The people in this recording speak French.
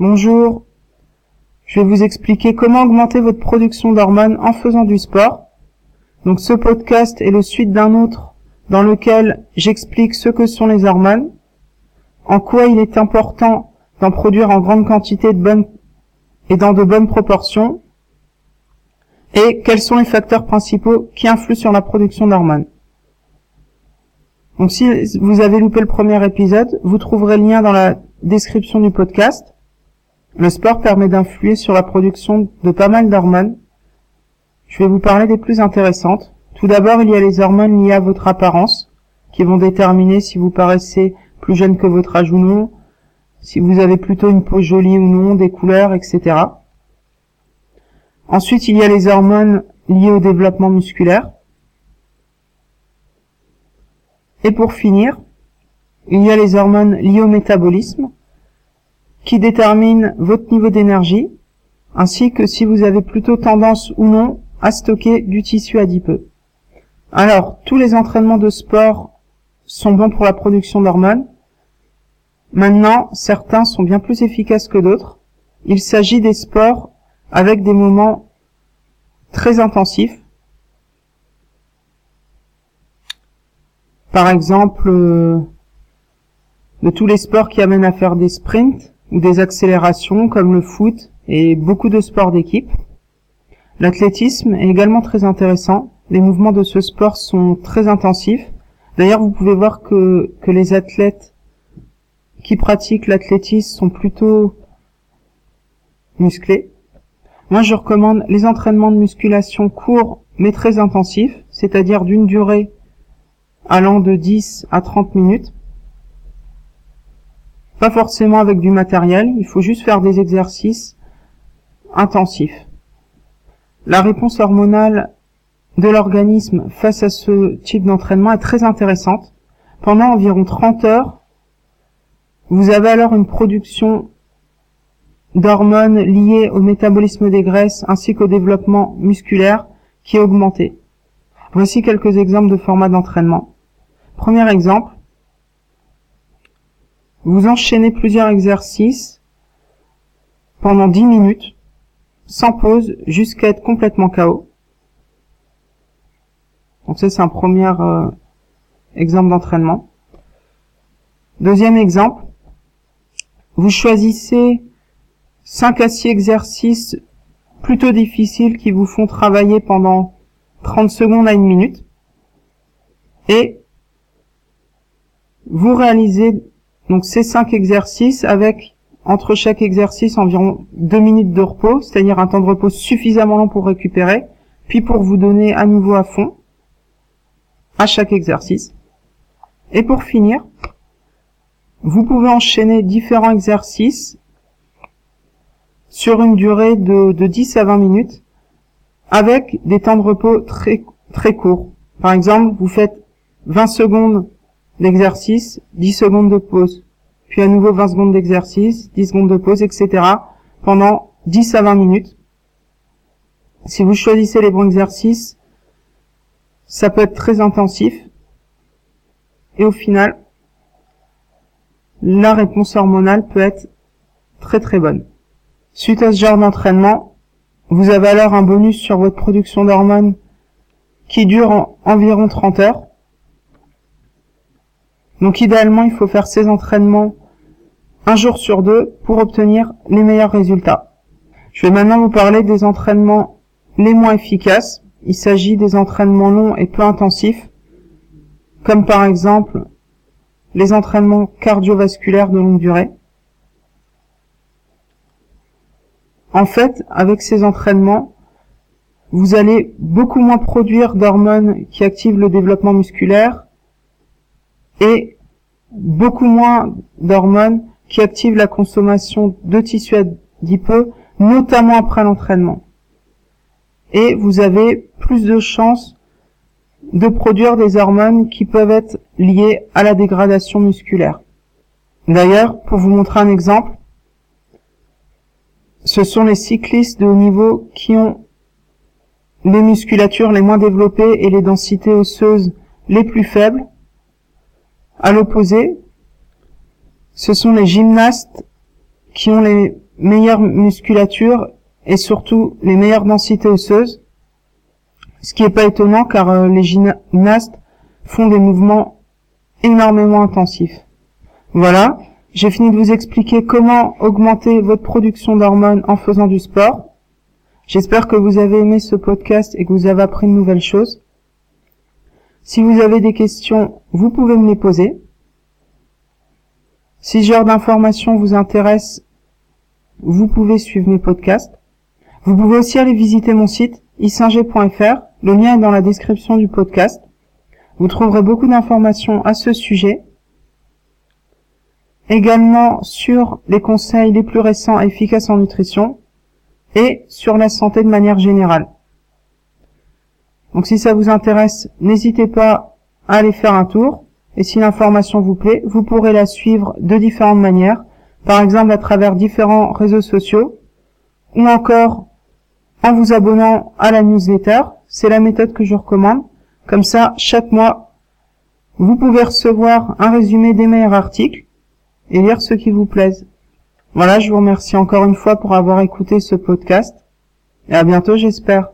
Bonjour, je vais vous expliquer comment augmenter votre production d'hormones en faisant du sport. Donc ce podcast est le suite d'un autre dans lequel j'explique ce que sont les hormones, en quoi il est important d'en produire en grande quantité de bonnes et dans de bonnes proportions, et quels sont les facteurs principaux qui influent sur la production d'hormones. Donc si vous avez loupé le premier épisode, vous trouverez le lien dans la description du podcast. Le sport permet d'influer sur la production de pas mal d'hormones. Je vais vous parler des plus intéressantes. Tout d'abord, il y a les hormones liées à votre apparence, qui vont déterminer si vous paraissez plus jeune que votre âge ou non, si vous avez plutôt une peau jolie ou non, des couleurs, etc. Ensuite, il y a les hormones liées au développement musculaire. Et pour finir, il y a les hormones liées au métabolisme qui déterminent votre niveau d'énergie ainsi que si vous avez plutôt tendance ou non à stocker du tissu adipeux. Alors, tous les entraînements de sport sont bons pour la production d'hormones. Maintenant, certains sont bien plus efficaces que d'autres. Il s'agit des sports avec des moments très intensifs par exemple euh, de tous les sports qui amènent à faire des sprints ou des accélérations comme le foot et beaucoup de sports d'équipe. L'athlétisme est également très intéressant. Les mouvements de ce sport sont très intensifs. D'ailleurs, vous pouvez voir que, que les athlètes qui pratiquent l'athlétisme sont plutôt musclés. Moi, je recommande les entraînements de musculation courts mais très intensifs, c'est-à-dire d'une durée allant de 10 à 30 minutes. Pas forcément avec du matériel, il faut juste faire des exercices intensifs. La réponse hormonale de l'organisme face à ce type d'entraînement est très intéressante. Pendant environ 30 heures, vous avez alors une production d'hormones liées au métabolisme des graisses ainsi qu'au développement musculaire qui est augmenté. Voici quelques exemples de formats d'entraînement. Premier exemple, vous enchaînez plusieurs exercices pendant 10 minutes, sans pause, jusqu'à être complètement KO. Donc ça, c'est un premier euh, exemple d'entraînement. Deuxième exemple, vous choisissez 5 à 6 exercices plutôt difficiles qui vous font travailler pendant 30 secondes à une minute. Et vous réalisez donc ces cinq exercices avec entre chaque exercice environ deux minutes de repos, c'est-à-dire un temps de repos suffisamment long pour récupérer, puis pour vous donner à nouveau à fond à chaque exercice. Et pour finir, vous pouvez enchaîner différents exercices sur une durée de, de 10 à 20 minutes avec des temps de repos très, très courts. Par exemple, vous faites 20 secondes d'exercice, 10 secondes de pause. Puis à nouveau 20 secondes d'exercice, 10 secondes de pause, etc. pendant 10 à 20 minutes. Si vous choisissez les bons exercices, ça peut être très intensif. Et au final, la réponse hormonale peut être très très bonne. Suite à ce genre d'entraînement, vous avez alors un bonus sur votre production d'hormones qui dure environ 30 heures. Donc idéalement, il faut faire ces entraînements un jour sur deux pour obtenir les meilleurs résultats. Je vais maintenant vous parler des entraînements les moins efficaces. Il s'agit des entraînements longs et peu intensifs, comme par exemple les entraînements cardiovasculaires de longue durée. En fait, avec ces entraînements, vous allez beaucoup moins produire d'hormones qui activent le développement musculaire et beaucoup moins d'hormones qui activent la consommation de tissus adipeux, notamment après l'entraînement. Et vous avez plus de chances de produire des hormones qui peuvent être liées à la dégradation musculaire. D'ailleurs, pour vous montrer un exemple, ce sont les cyclistes de haut niveau qui ont les musculatures les moins développées et les densités osseuses les plus faibles à l'opposé, ce sont les gymnastes qui ont les meilleure musculature et surtout les meilleures densités osseuses. Ce qui n'est pas étonnant car euh, les gymnastes font des mouvements énormément intensifs. Voilà, j'ai fini de vous expliquer comment augmenter votre production d'hormones en faisant du sport. J'espère que vous avez aimé ce podcast et que vous avez appris de nouvelles choses. Si vous avez des questions, vous pouvez me les poser. Si ce genre d'informations vous intéresse, vous pouvez suivre mes podcasts. Vous pouvez aussi aller visiter mon site isinger.fr. Le lien est dans la description du podcast. Vous trouverez beaucoup d'informations à ce sujet. Également sur les conseils les plus récents efficaces en nutrition et sur la santé de manière générale. Donc si ça vous intéresse, n'hésitez pas à aller faire un tour. Et si l'information vous plaît, vous pourrez la suivre de différentes manières, par exemple à travers différents réseaux sociaux, ou encore en vous abonnant à la newsletter. C'est la méthode que je recommande. Comme ça, chaque mois, vous pouvez recevoir un résumé des meilleurs articles et lire ceux qui vous plaisent. Voilà, je vous remercie encore une fois pour avoir écouté ce podcast. Et à bientôt, j'espère.